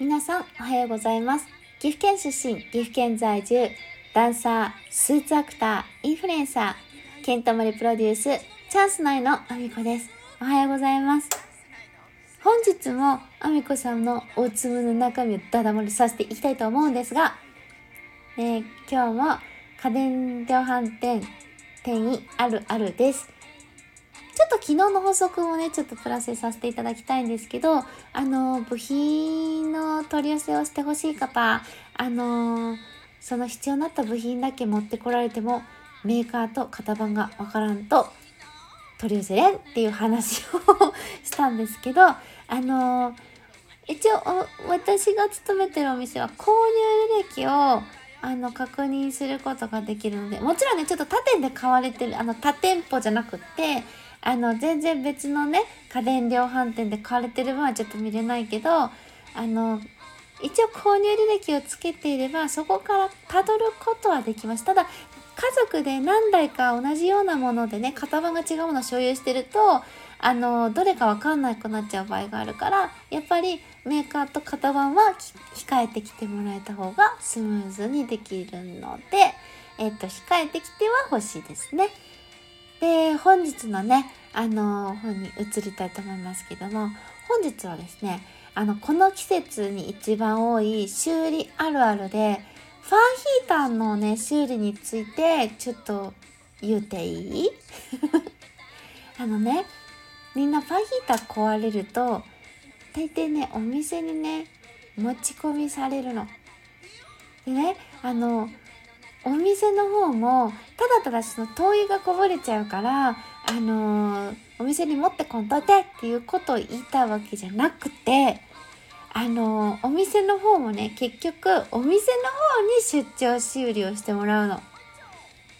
皆さんおはようございます。岐阜県出身岐阜県在住ダンサースーツアクターインフルエンサーケントマリプロデュースチャンス内のあみこです。おはようございます。本日もあみこさんの大粒の中身をダダ漏れさせていきたいと思うんですが、えー、今日も家電量販店店員あるあるです。と昨日の補足もね、ちょっとプラスさせていただきたいんですけど、あの、部品の取り寄せをしてほしい方、あの、その必要になった部品だけ持ってこられても、メーカーと型番がわからんと、取り寄せれんっていう話を したんですけど、あの、一応、私が勤めてるお店は購入履歴をあの確認することができるのでもちろんねちょっと他店で買われてるあの他店舗じゃなくってあの全然別のね家電量販店で買われてる分はちょっと見れないけどあの一応購入履歴をつけていればそこからたどることはできますただ家族で何台か同じようなものでね型番が違うものを所有してるとあのどれか分かんなくなっちゃう場合があるからやっぱりメーカーと型番は控えてきてもらえた方がスムーズにできるので、えっと、控えてきては欲しいですね。で、本日のね、あの、本に移りたいと思いますけども、本日はですね、あの、この季節に一番多い修理あるあるで、ファンヒーターのね、修理についてちょっと言うていい？あのね、みんなファンヒーター壊れると、大抵ね、お店にね、持ち込みされるの。でね、あの、お店の方もただただその灯油がこぼれちゃうからあのー、お店に持ってこんといてっていうことを言いたわけじゃなくてあのー、お店の方もね結局お店の方に出張修理をしてもらうの。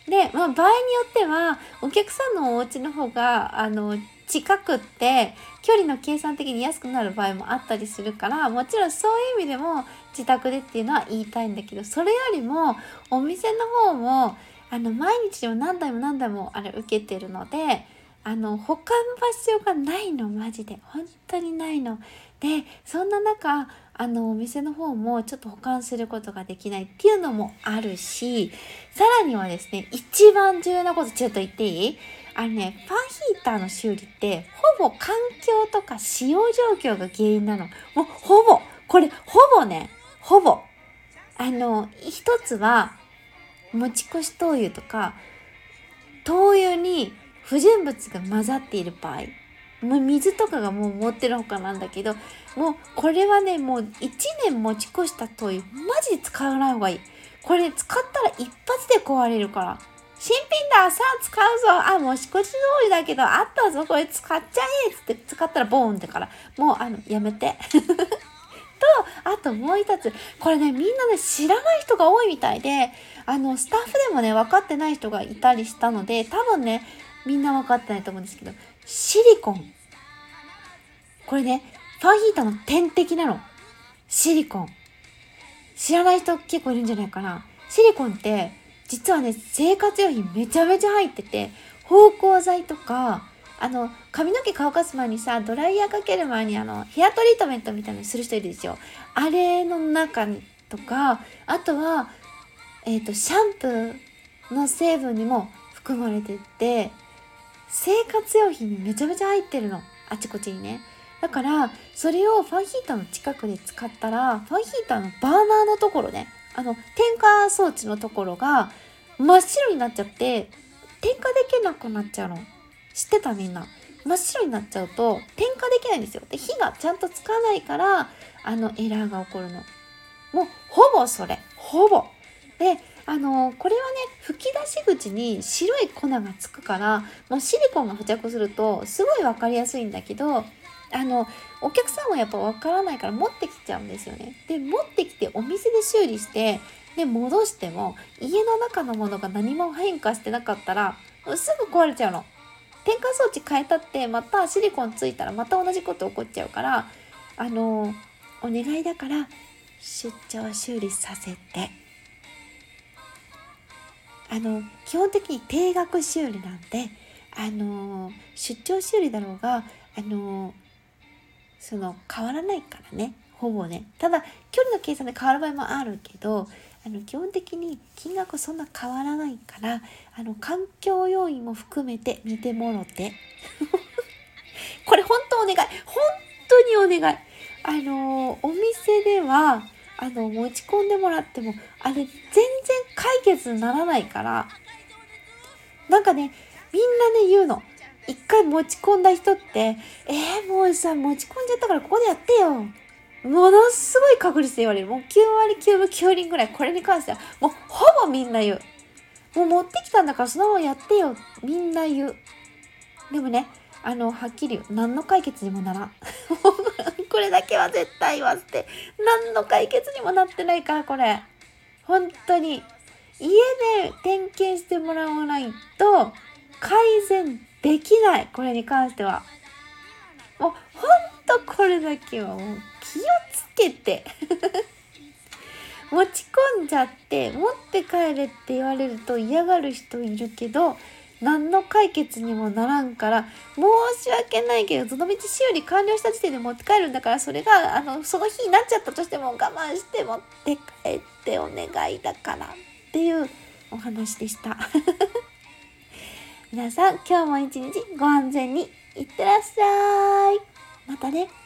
で、まあ、場合によってはお客さんのお家の方があの近くって距離の計算的に安くなる場合もあったりするからもちろんそういう意味でも自宅でっていうのは言いたいんだけどそれよりもお店の方もあの毎日でも何台も何台もあれ受けてるのであの保管場所がないのマジで。本当にないの。でそんな中あのお店の方もちょっと保管することができないっていうのもあるしさらにはですね一番重要なことちょっと言っていい？あのねファンヒーターの修理ってほぼ環境とか使用状況が原因なの。もうほぼ。これほぼね。ほぼ。あの一つは持ち越し灯油とか灯油に不純物が混ざっている場合もう水とかがもう持ってるほかなんだけどもうこれはねもう1年持ち越した灯油マジで使わない方がいい。これ使ったら一発で壊れるから。新品ださあ使うぞ。あ持ち越し灯油だけどあったぞこれ使っちゃえっつって使ったらボーンってから。もうあのやめて。とあともう一つ。これねみんなね知らない人が多いみたいであのスタッフでもね分かってない人がいたりしたので多分ねみんな分かってないと思うんですけどシリコン。これねファンヒーターの天敵なの。シリコン。知らない人結構いるんじゃないかな。シリコンって実はね生活用品めちゃめちゃ入ってて芳香剤とかあの髪の毛乾かす前にさドライヤーかける前にあのヘアトリートメントみたいなのする人いるでしょあれの中とかあとはえっ、ー、とシャンプーの成分にも含まれてて生活用品にめちゃめちゃ入ってるの。あちこちにね。だからそれをファンヒーターの近くで使ったらファンヒーターのバーナーのところね。あの点火装置のところが真っ白になっちゃって点火できなくなっちゃうの。知ってたみんな。真っ白になっちゃうと点火できないんですよ。で火がちゃんとつかないからあのエラーが起こるの。もうほぼそれ。ほぼ。であのこれはね吹き出し口に白い粉がつくからもうシリコンが付着するとすごい分かりやすいんだけどあのお客さんはやっぱ分からないから持ってきちゃうんですよね。で持ってきてお店で修理してで戻しても家の中のものが何も変化してなかったらすぐ壊れちゃうの。点火装置変えたってまたシリコンついたらまた同じこと起こっちゃうからあのお願いだから出張修理させてあの基本的に定額修理なんであの出張修理だろうがあのその変わらないからねほぼね。ただ距離の計算で変わる場合もあるけどあの基本的に金額そんな変わらないからあの環境要因も含めて見てもろて。これ本当お願い。本当にお願い。あのお店ではあの持ち込んでもらってもあれ全然解決にならないからなんかねみんなね言うの。一回持ち込んだ人ってえー、もうさ持ち込んじゃったからここでやってよ。ものすごい確率で言われる。もう9割9分9厘ぐらいこれに関してはもうほぼみんな言う。もう持ってきたんだからそのままやってよ。みんな言う。でもねあのはっきり言う。何の解決にもならん。これだけは絶対言わせて何の解決にもなってないからこれ。本当に。家で点検してもらわないと改善できないこれに関しては。もうほんとこれだけはもう気をつけて。持ち込んじゃって持って帰れって言われると嫌がる人いるけど何の解決にもならんから申し訳ないけどその道修理完了した時点で持って帰るんだからそれがあのその日になっちゃったとしても我慢して持って帰ってお願いだからっていうお話でした。皆さん今日も一日ご安全にいってらっしゃい。またね。